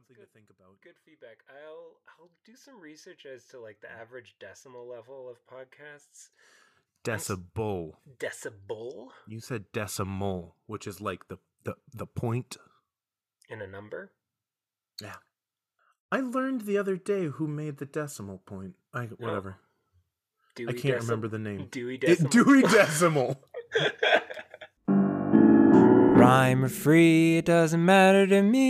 something to think about. Good feedback. I'll I'll do some research as to like the average decimal level of podcasts. Decibel. Decibel You said decimal, which is like the the the point. in a number. Yeah. I learned the other day who made the decimal point. I whatever. Dewey I can't remember the name. Dewey It, decimal. Dewey Decimal. Rhyme or free, it doesn't matter to me.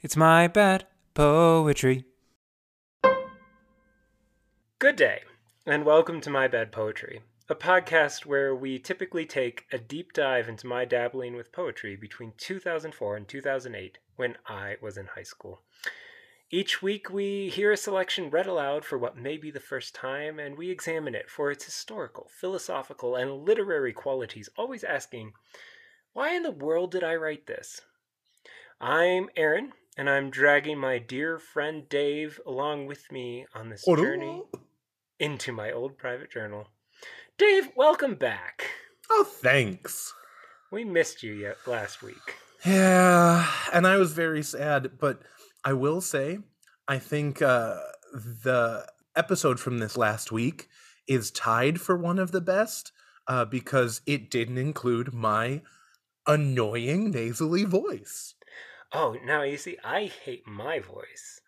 It's my bad poetry. Good day, and welcome to My Bad Poetry, a podcast where we typically take a deep dive into my dabbling with poetry between 2004 and 2008 when I was in high school. Each week, we hear a selection read aloud for what may be the first time, and we examine it for its historical, philosophical, and literary qualities, always asking, why in the world did I write this? I'm Aaron, and I'm dragging my dear friend Dave along with me on this journey into my old private journal. Dave, welcome back. Oh, thanks. We missed you yet last week. Yeah, and I was very sad, but I will say, I think uh, the episode from this last week is tied for one of the best uh, because it didn't include my annoying nasally voice. Oh, now you see, I hate my voice.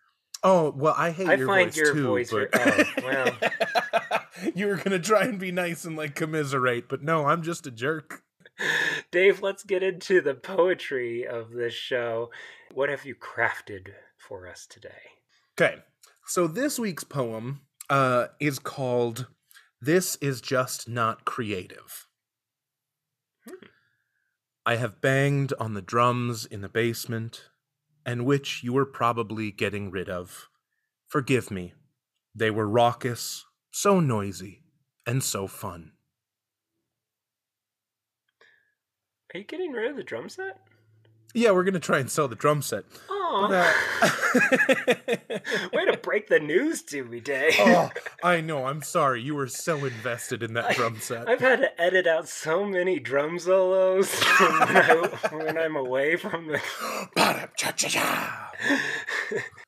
Oh well, I hate I your find voice your too. voice but... ver- oh, well. you were gonna try and be nice and like commiserate, but no, I'm just a jerk. Dave, let's get into the poetry of this show. What have you crafted for us today? Okay, so this week's poem uh, is called "This Is Just Not Creative." Hmm. I have banged on the drums in the basement, and which you were probably getting rid of. Forgive me. They were raucous, so noisy, and so fun. Are you getting rid of the drum set? Yeah, we're gonna try and sell the drum set. But, uh, way to break the news to me, Dave. oh, I know. I'm sorry. You were so invested in that drum set. I've had to edit out so many drum solos when, I, when I'm away from the.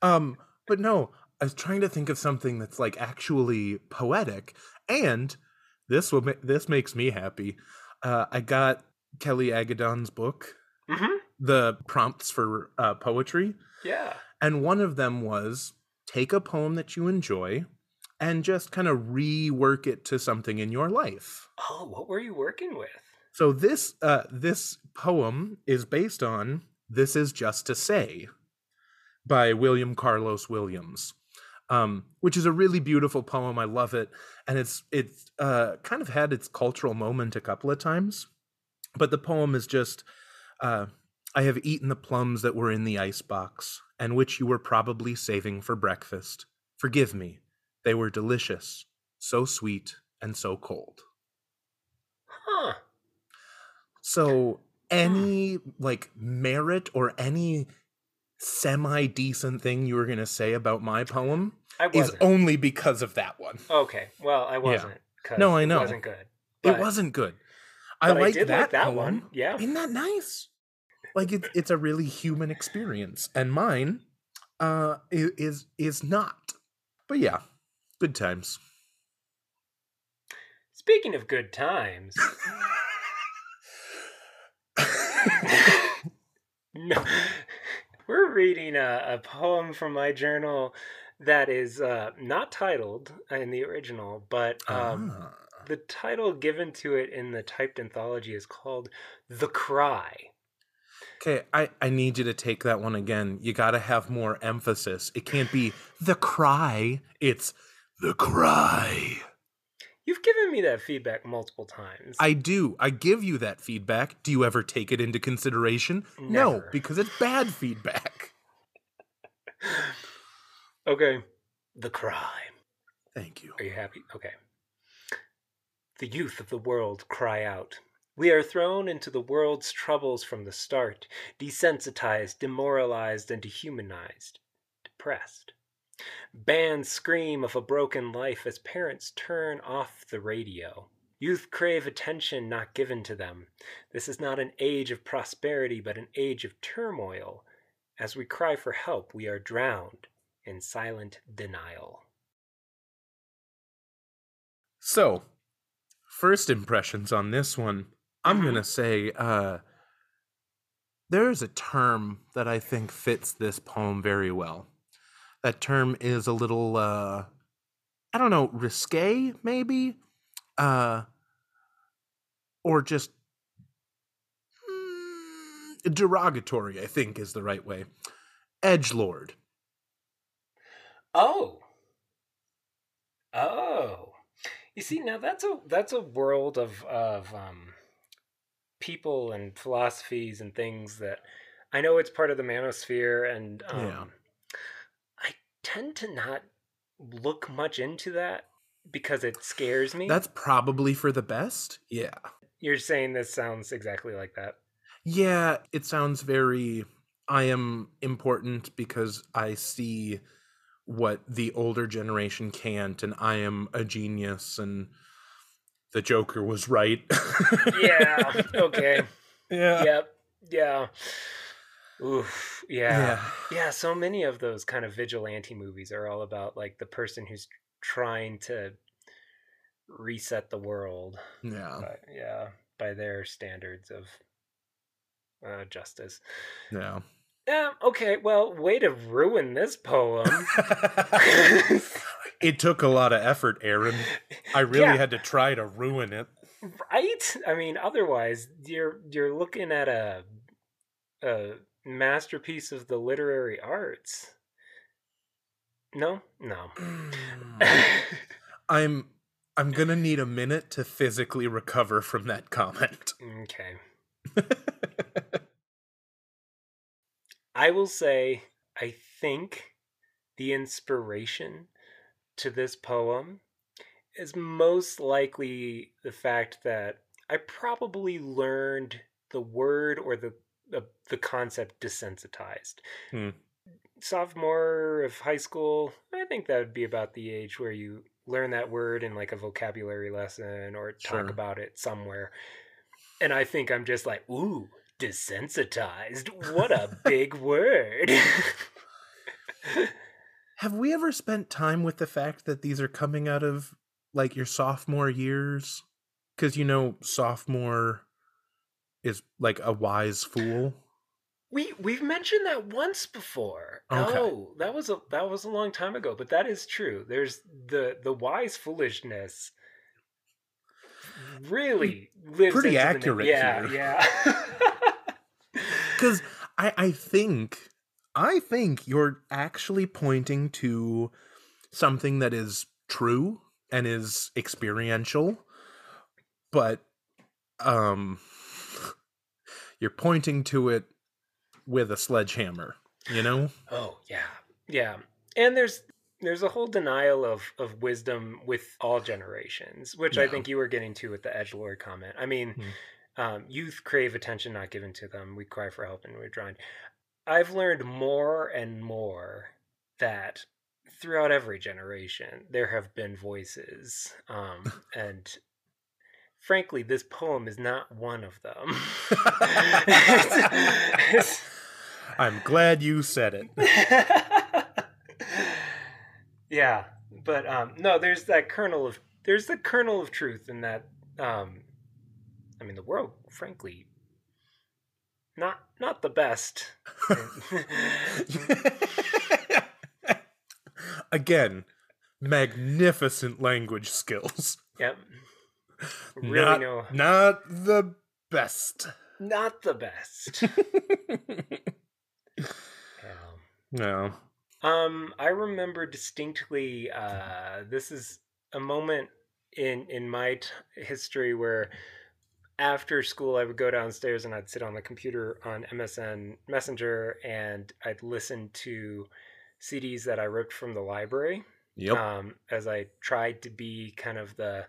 Um, but no, I was trying to think of something that's like actually poetic, and this will ma- this makes me happy. Uh, I got Kelli Agodon's book, hmm the prompts for uh, poetry, Yeah. and one of them was take a poem that you enjoy and just kind of rework it to something in your life. Oh, what were you working with? So this uh, this poem is based on "This Is Just to Say" by William Carlos Williams, um, which is a really beautiful poem. I love it, and it's it's uh, kind of had its cultural moment a couple of times, but the poem is just. Uh, I have eaten the plums that were in the icebox, and which you were probably saving for breakfast. Forgive me, they were delicious, so sweet and so cold. Huh. So any like merit or any semi decent thing you were gonna say about my poem is only because of that one. okay. Well, I wasn't. 'cause No, I know. It wasn't good. it wasn't good. I but I like did that, like that one. Yeah. Isn't that nice? Like it's it's a really human experience, and mine uh is is not. But yeah, good times. Speaking of good times, no, we're reading a, a poem from my journal that is uh, not titled in the original, but um, Ah. the title given to it in the typed anthology is called "The Cry." Okay, I, I need you to take that one again. You got to have more emphasis. It can't be the cry, it's the cry. You've given me that feedback multiple times. I do. I give you that feedback. Do you ever take it into consideration? No, because it's bad feedback. okay, The Cry. Thank you. Are you happy? Okay. The youth of the world cry out. We are thrown into the world's troubles from the start, desensitized, demoralized, and dehumanized, depressed. Bands scream of a broken life as parents turn off the radio. Youth crave attention not given to them. This is not an age of prosperity, but an age of turmoil. As we cry for help, we are drowned in silent denial. So, first impressions on this one, I'm Mhm. going to say uh there is a term that I think fits this poem very well. That term is a little uh I don't know, risque maybe? Uh or just mm, derogatory, I think is the right way. Edge lord. Oh. Oh. You see, now that's a that's a world of of um people and philosophies and things that I know it's part of the manosphere and um Yeah. I tend to not look much into that because it scares me. That's probably for the best. Yeah. You're saying this sounds exactly like that. Yeah, it sounds very I am important because I see what the older generation can't and I am a genius and the Joker was right. Yeah. Okay. Yeah. yep. Yeah. Oof. Yeah. Yeah. Yeah, so many of those kind of vigilante movies are all about like the person who's trying to reset the world. Yeah. But, yeah, by their standards of uh, justice. Yeah. Yeah, okay, well, way to ruin this poem. it took a lot of effort, Aaron. I really Yeah. had to try to ruin it. right? I mean, otherwise you're you're looking at a a masterpiece of the literary arts. No? No. I'm I'm going to need a minute to physically recover from that comment. okay. I will say, I think the inspiration to this poem is most likely the fact that I probably learned the word or the the, the concept desensitized. Hmm. Sophomore of high school, I think that would be about the age where you learn that word in like a vocabulary lesson or talk Sure. about it somewhere. And I think I'm just like, ooh, desensitized. What a big word. Have we ever spent time with the fact that these are coming out of like your sophomore years? Because you know, sophomore is like a wise fool. we we've mentioned that once before. Okay. Oh, that was a that was a long time ago, but that is true. There's the the wise foolishness hmm, really lives Pretty into the accurate Yeah, here. yeah. Because I, I think, I think you're actually pointing to something that is true and is experiential, but um, you're pointing to it with a sledgehammer. You know? Oh yeah, yeah. And there's there's a whole denial of of wisdom with all generations, which I think you were getting to with the edge lord comment. I mean, um, youth crave attention not given to them. We cry for help and we're drowned. I've learned more and more that throughout every generation there have been voices, um, and frankly, this poem is not one of them. It's- I'm glad you said it. yeah, but um, no, there's that kernel of there's the kernel of truth in that. Um, I mean, the world, frankly, not not the best. Again, magnificent language skills. yep, really not, no, not the best. not the best. No. Um, I remember distinctly. Uh, this is a moment in in my t- history where, after school, I would go downstairs and I'd sit on the computer on MSN Messenger and I'd listen to CDs that I ripped from the library. Yep. Um, as I tried to be kind of the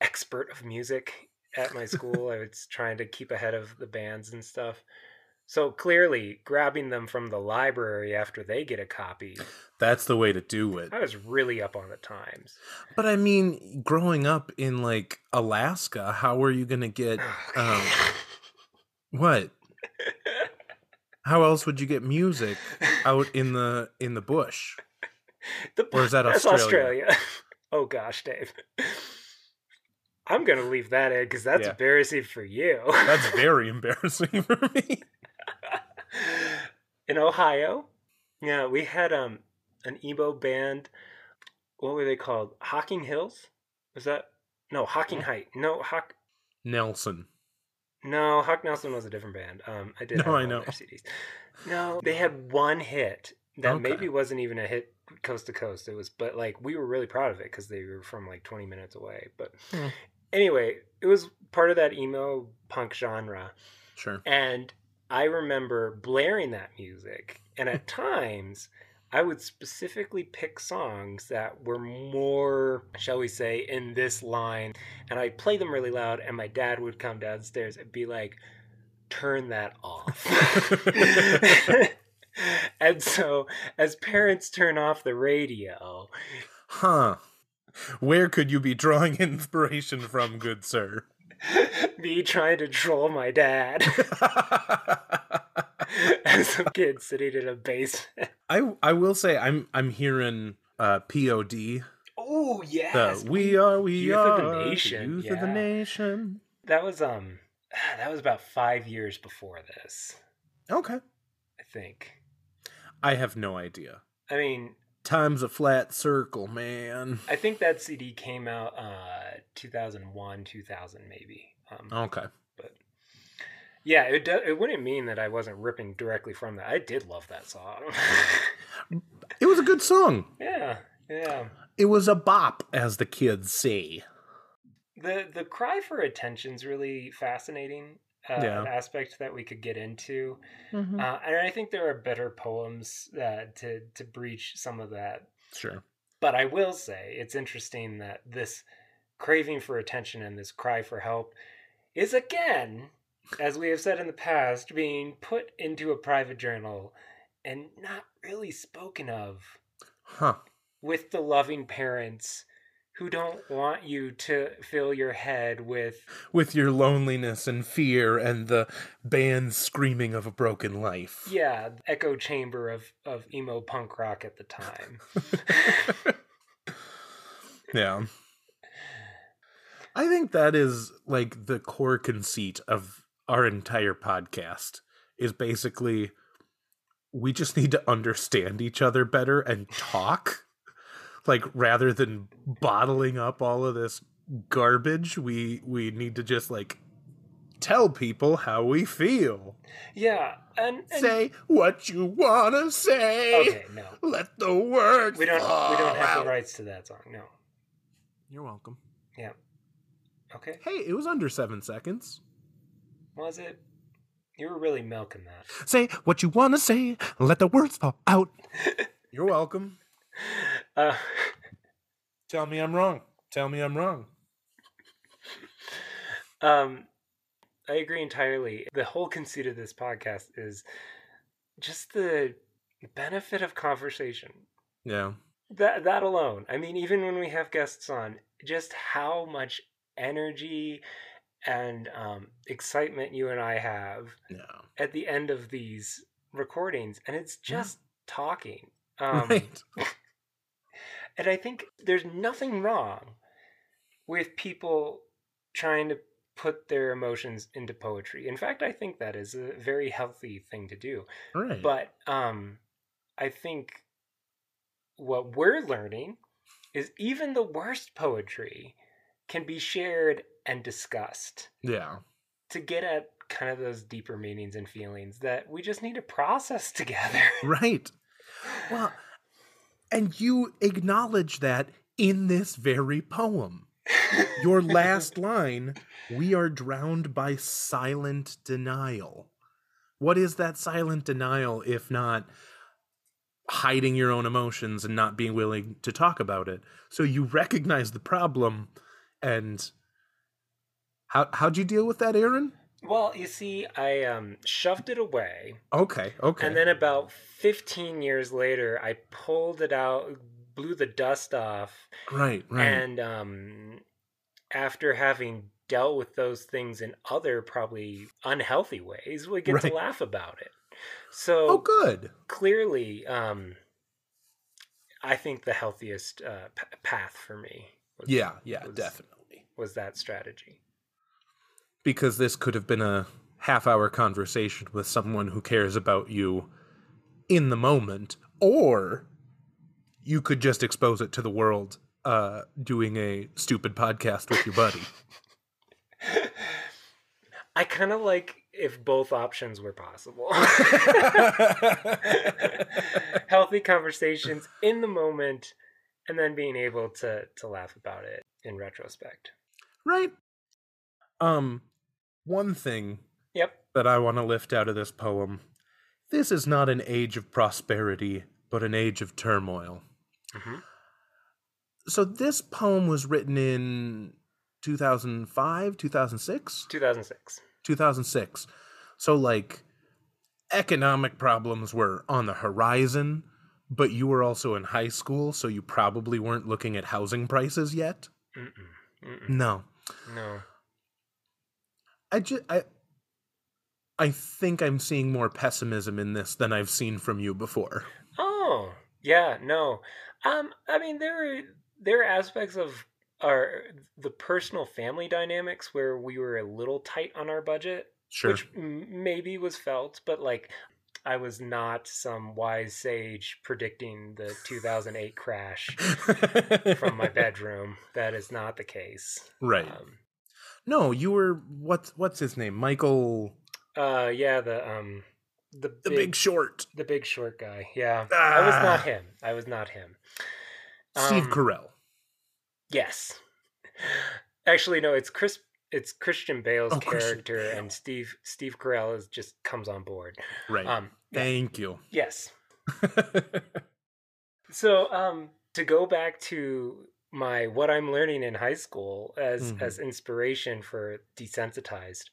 expert of music at my school, I was trying to keep ahead of the bands and stuff. So clearly, grabbing them from the library after they get a copy, That's the way to do it. I was really up on the times. But I mean, growing up in like Alaska, how are you going to get um what? How else would you get music out in the in the bush? The, Or is that that's Australia? oh gosh, Dave. I'm gonna leave that in because that's Yeah. embarrassing for you. That's very embarrassing for me. In Ohio. Yeah, we had um an emo band. What were they called? Hocking Hills? Was that no Hocking Height? No Hawk. Nelson. No, Hawk Nelson was a different band. Um, I did. No, I know. CDs. No, they had one hit that Okay. maybe wasn't even a hit coast to coast. It was, but like we were really proud of it because they were from like 20 minutes away. But Hmm. anyway, it was part of that emo punk genre. Sure. And I remember blaring that music. And at times, I would specifically pick songs that were more, shall we say, in this line. And I'd play them really loud. And my dad would come downstairs and be like, turn that off. and so, as parents turn off the radio, Huh. Where could you be drawing inspiration from, good sir? me trying to troll my dad as a kid sitting in a basement. I I will say I'm I'm hearing uh POD. Oh yes, The we are we Youth are of the Nation, the Youth of the nation. that was um, that was about five years before this, Okay. I think. I have no idea. I mean, Time's a flat circle, man. I think that CD came out uh 2001, 2000 maybe. Um, Okay. yeah, it do, it wouldn't mean that I wasn't ripping directly from that. I did love that song. It was a good song. yeah, yeah. It was a bop, as the kids say. the the cry for attention's really fascinating uh, Yeah. aspect that we could get into Mm-hmm. uh, and i think there are better poems uh, to to breach some of that Sure. but i will say it's interesting that this craving for attention and this cry for help is again as we have said in the past being put into a private journal and not really spoken of Huh. with the loving parents who don't want you to fill your head with With your loneliness and fear and the band screaming of a broken life. yeah echo chamber of of emo punk rock at the time yeah. I think that is like the core conceit of our entire podcast is basically we just need to understand each other better and talk. Like rather than bottling up all of this garbage, we we need to just like tell people how we feel. yeah and, and Say what you wanna say. okay no Let the words we don't we don't have out. the rights to that song no You're welcome. Yeah. Okay Hey, it was under seven seconds. was it you were really milking that Say what you want to say. Let the words fall out. You're welcome. uh, Tell me I'm wrong. Tell me I'm wrong. um i agree entirely the whole conceit of this podcast is just the benefit of conversation Yeah. that that alone i mean even when we have guests on just how much energy and um, excitement you and i have Yeah. at the end of these recordings and it's Yeah. just talking um, right. and i think there's nothing wrong with people trying to put their emotions into poetry in fact i think that is a very healthy thing to do Right. but um i think what we're learning is even the worst poetry can be shared and discussed yeah. to get at kind of those deeper meanings and feelings that we just need to process together Right. Well, and you acknowledge that in this very poem. Your last line, we are drowned by silent denial. What is that silent denial if not hiding your own emotions and not being willing to talk about it? So you recognize the problem and how how'd you deal with that, Aaron? Well you see i um shoved it away Okay, okay. and then about 15 years later i pulled it out blew the dust off right, right. and um after having dealt with those things in other probably unhealthy ways we get Right. to laugh about it So Oh, good. clearly, um, I think the healthiest uh, p- path for me was, Yeah, yeah, was- definitely. was that strategy. Because this could have been a half hour conversation with someone who cares about you in the moment, or you could just expose it to the world uh, doing a stupid podcast with your buddy. I kind of like if both options were possible. Healthy conversations in the moment, and then being able to to laugh about it in retrospect. right? Um, one thing Yep. that I want to lift out of this poem this is not an age of prosperity, but an age of turmoil. Mhm. So, this poem was written in 2005, 2006? 2006. 2006. So, like, economic problems were on the horizon, but you were also in high school, so you probably weren't looking at housing prices yet. Mm-mm. Mm-mm. No. No. I just I I think I'm seeing more pessimism in this than I've seen from you before. Oh, yeah, no. Um, I mean, there are there are aspects of our the personal family dynamics where we were a little tight on our budget, Sure. which m- maybe was felt, but like I was not some wise sage predicting the 2008 crash from my bedroom. That is not the case. right. Um, no, you were what's what's his name? Michael uh, yeah, the um, the the big, short. the big short guy. Yeah, I was Ah. not him. I was not him. Steve Um, Carell. Yes. Actually, no. It's Chris. It's Christian Bale's Oh, Christian character, Bale. and Steve Steve Carell is just comes on board. Right. Um, Thank you. yes. So, um, to go back to my what I'm learning in high school as Mhm. as inspiration for desensitized,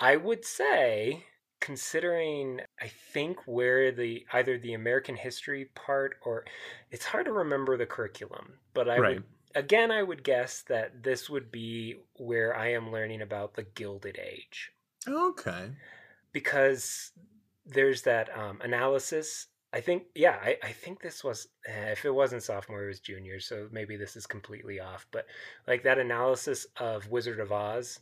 I would say considering I think where the either the American history part or it's hard to remember the curriculum, but I Right. would again I would guess that this would be where I am learning about the Gilded Age okay. because there's that um, analysis. I think, yeah, I, I think this was, eh, if it wasn't sophomore, it was junior, so maybe this is completely off. But like that analysis of Wizard of Oz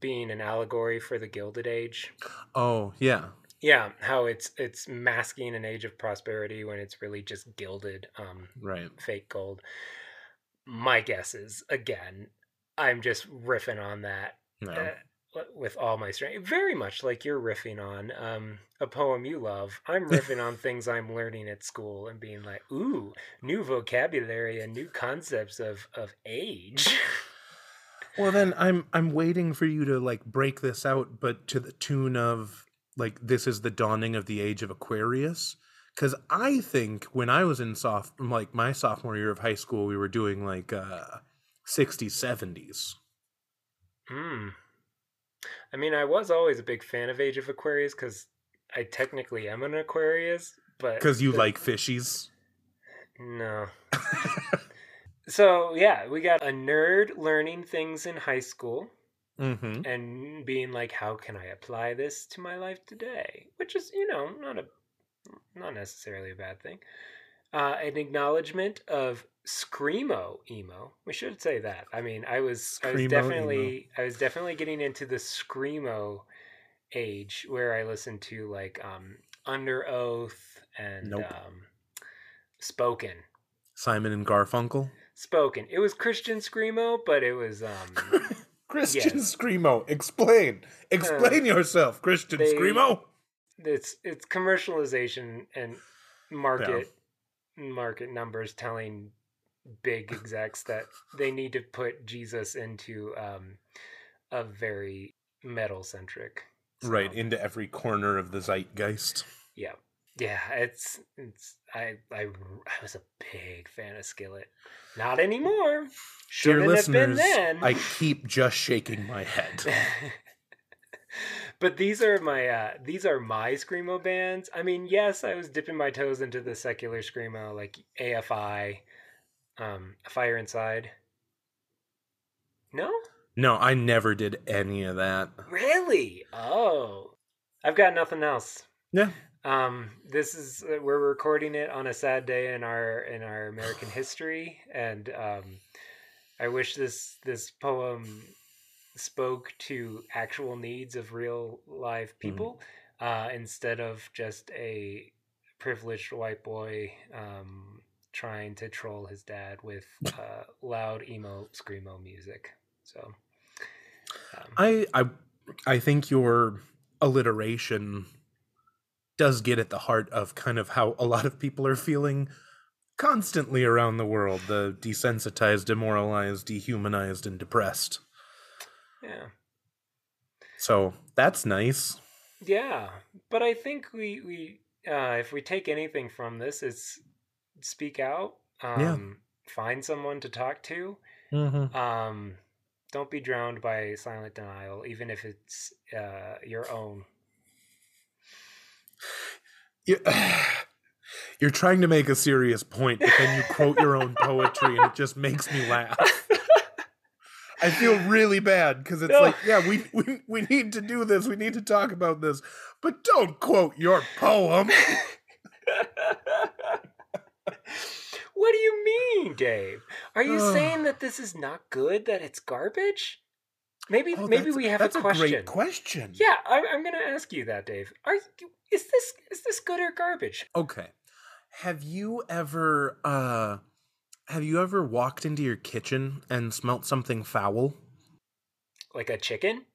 being an allegory for the Gilded Age. Oh, yeah. Yeah, how it's it's masking an age of prosperity when it's really just gilded, um, Right. fake gold. My guess is again, I'm just riffing on that No. uh, with all my strength. Very much like you're riffing on um, a poem you love. I'm riffing on things I'm learning at school and being like, ooh, new vocabulary and new concepts of, of age. Well, then I'm I'm waiting for you to like break this out, but to the tune of like this is the dawning of the age of Aquarius. Because I think when I was in soph like my sophomore year of high school, we were doing like uh 60s, 70s. Hmm. I mean, I was always a big fan of Age of Aquarius because I technically am an Aquarius, but Because you the- like fishies. no. So yeah, we got a nerd learning things in high school. mm-hmm. and being like how can i apply this to my life today which is you know not a not necessarily a bad thing uh, an acknowledgement of screamo emo we should say that i mean i was i was Screamo definitely i was definitely getting into the screamo age where i listened to like um Underoath and Nope. um spoken Simon and Garfunkel. spoken it was christian screamo but it was um Christian Yes. Screamo, explain. Explain yourself, Christian they- Screamo. it's it's commercialization and market market numbers telling big execs that they need to put Jesus into um, a very metal centric. Right, into every corner of the zeitgeist. Yeah. Yeah, it's it's I I I was a big fan of Skillet. Not anymore. Dear Shouldn't been listeners, then. I keep just shaking my head. but these are my uh these are my screamo bands. I mean, yes, I was dipping my toes into the secular screamo like AFI, um, Fire Inside. No, No, I never did any of that. really? Oh, I've got nothing else. Yeah. Um, this is uh, we're recording it on a sad day in our in our American history, and um, I wish this this poem spoke to actual needs of real live people uh, instead of just a privileged white boy um, trying to troll his dad with uh, loud emo screamo music. So, um, I I I think your alliteration does get at the heart of kind of how a lot of people are feeling constantly around the world the desensitized demoralized dehumanized and depressed yeah. so that's nice Yeah, but I think we we uh, if we take anything from this, it's speak out. Um, Yeah. Find someone to talk to. mm-hmm. Um, don't be drowned by silent denial, even if it's uh, your own. you, you're trying to make a serious point but then you quote your own poetry and it just makes me laugh I feel really bad because it's No. like, yeah, we, we we need to do this. We need to talk about this, but don't quote your poem. what do you mean, Dave? Are you saying that this is not good? That it's garbage? Maybe Oh, maybe we have that's a question. great question. Yeah, I, I'm going to ask you that, Dave. Are you, is this is this good or garbage? Okay. Have you ever uh have you ever walked into your kitchen and smelt something foul? Like a chicken?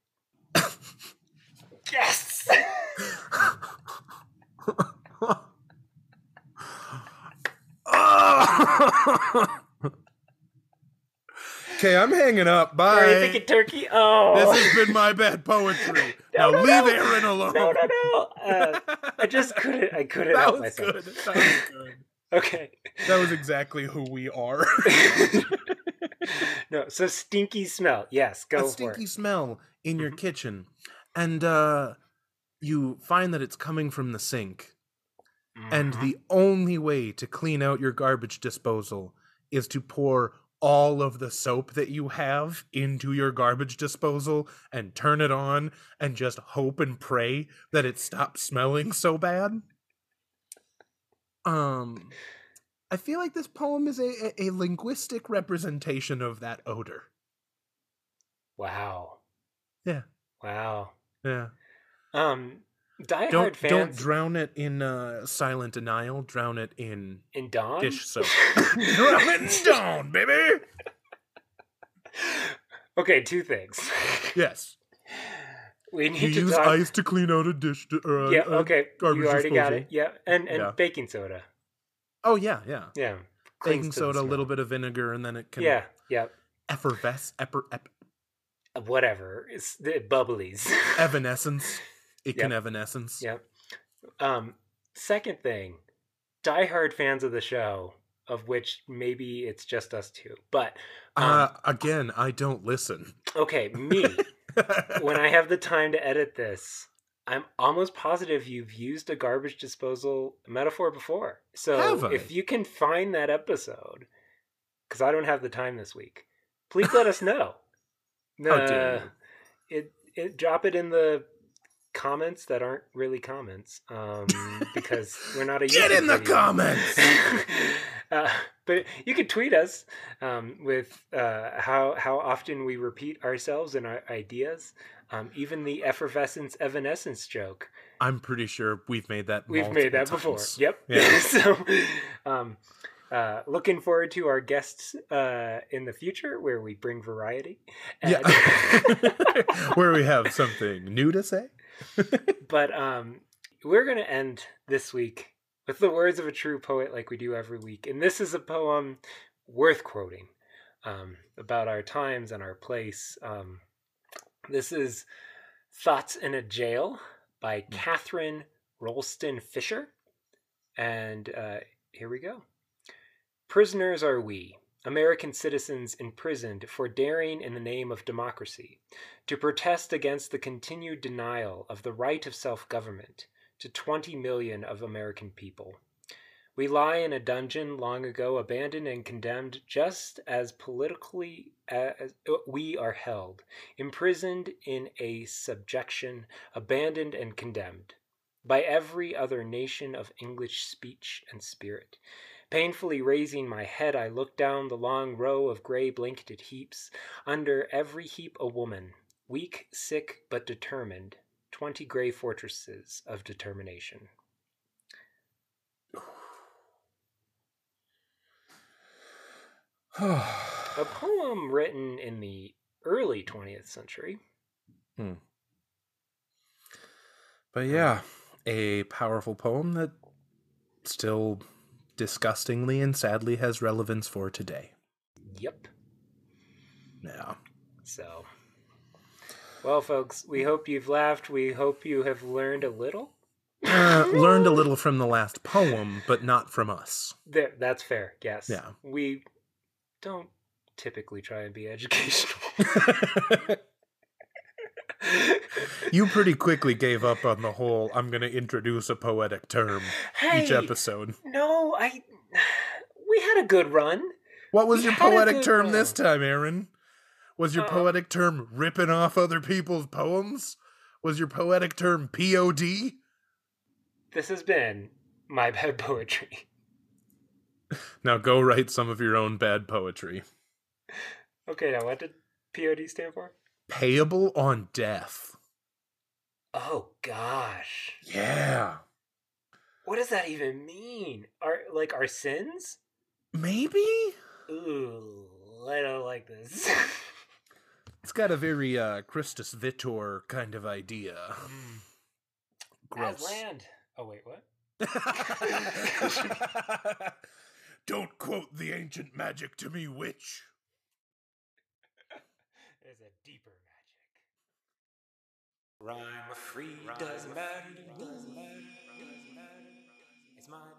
yes. okay, I'm hanging up. Are you Bye. thinking turkey? Oh, This has been my bad poetry. No, now no, leave no. Aaron alone. no, no, no. Uh, I just couldn't. I couldn't that help was myself. good. That was good. Okay. That was exactly who we are. no, so stinky smell. Yes, go a stinky it. smell in your Mhm. kitchen, and uh, you find that it's coming from the sink. And Mhm. the only way to clean out your garbage disposal is to pour all of the soap that you have into your garbage disposal and turn it on and just hope and pray that it stops smelling so bad. Um I feel like this poem is a, a, a linguistic representation of that odor. wow. Yeah. Wow. Yeah. Um, diehard Don't fans don't drown it in uh, silent denial. Drown it in in Dawn. dish soap. drown it in stone, baby. okay, two things. Yes. We need You to use talk. ice to clean out a dish. To, a- yeah. Okay. You already got it. Yeah. And and Yeah. baking soda. Oh yeah, yeah. Yeah. Baking soda, a little bit of vinegar, and then it can Yeah. Yeah. effervesce, epper, ep, Whatever. It's the bubblies. evanescence. It can evanescence. Yep. Um, second thing, diehard fans of the show, of which maybe it's just us two. But um, Uh, again, I don't listen. okay, me, when I have the time to edit this, I'm almost positive you've used a garbage disposal metaphor before. So if you can find that episode, because I don't have the time this week, please let us know. Uh, it it drop it in the comments that aren't really comments um because we're not a Get YouTube in the video. comments! uh, but you could tweet us um, with uh, how how often we repeat ourselves and our ideas um, even the effervescence evanescence joke I'm pretty sure we've made that. we've made that multiple before yep Yeah. so um, uh, looking forward to our guests uh, in the future where we bring variety Yeah. Where we have something new to say. but um, we're going to end this week with the words of a true poet like we do every week. And this is a poem worth quoting um, about our times and our place. Um, this is Thoughts in a Jail by Katharine Rolston Fisher. And uh, here we go. Prisoners are we, American citizens imprisoned for daring in the name of democracy to protest against the continued denial of the right of self government to 20 million of American people. We lie in a dungeon long ago abandoned and condemned just as politically as uh, we are held, imprisoned in a subjection, abandoned and condemned. by every other nation of English speech and spirit. Painfully raising my head, I looked down the long row of gray blanketed heaps. Under every heap, a woman, weak, sick, but determined. Twenty gray fortresses of determination. A poem written in the early 20th century. Hmm. But yeah, a powerful poem that still disgustingly and sadly has relevance for today. Yep. Yeah. So, well, folks, we hope you've laughed. We hope you have learned a little. Uh, learned a little from the last poem, but not from us. There, that's fair. Yes. Yeah. We don't typically try and be educational. you pretty quickly gave up on the whole I'm going to introduce a poetic term hey, each episode. No, I. We had a good run. What was We your poetic term this time, Aaron? Was your Uh, poetic term ripping off other people's poems? Was your poetic term POD? This has been my bad poetry. Now go write some of your own bad poetry. Okay, now what did POD stand for? Payable on death. Oh gosh. Yeah. What does that even mean? Are like our sins? Maybe? Ooh, I don't like this. It's got a very uh Christus Victor kind of idea. Gross. Aslan. Oh wait, what? Don't quote the ancient magic to me, witch. There's a deeper magic. Rhyme free doesn't matter. Doesn't matter. It's my bad.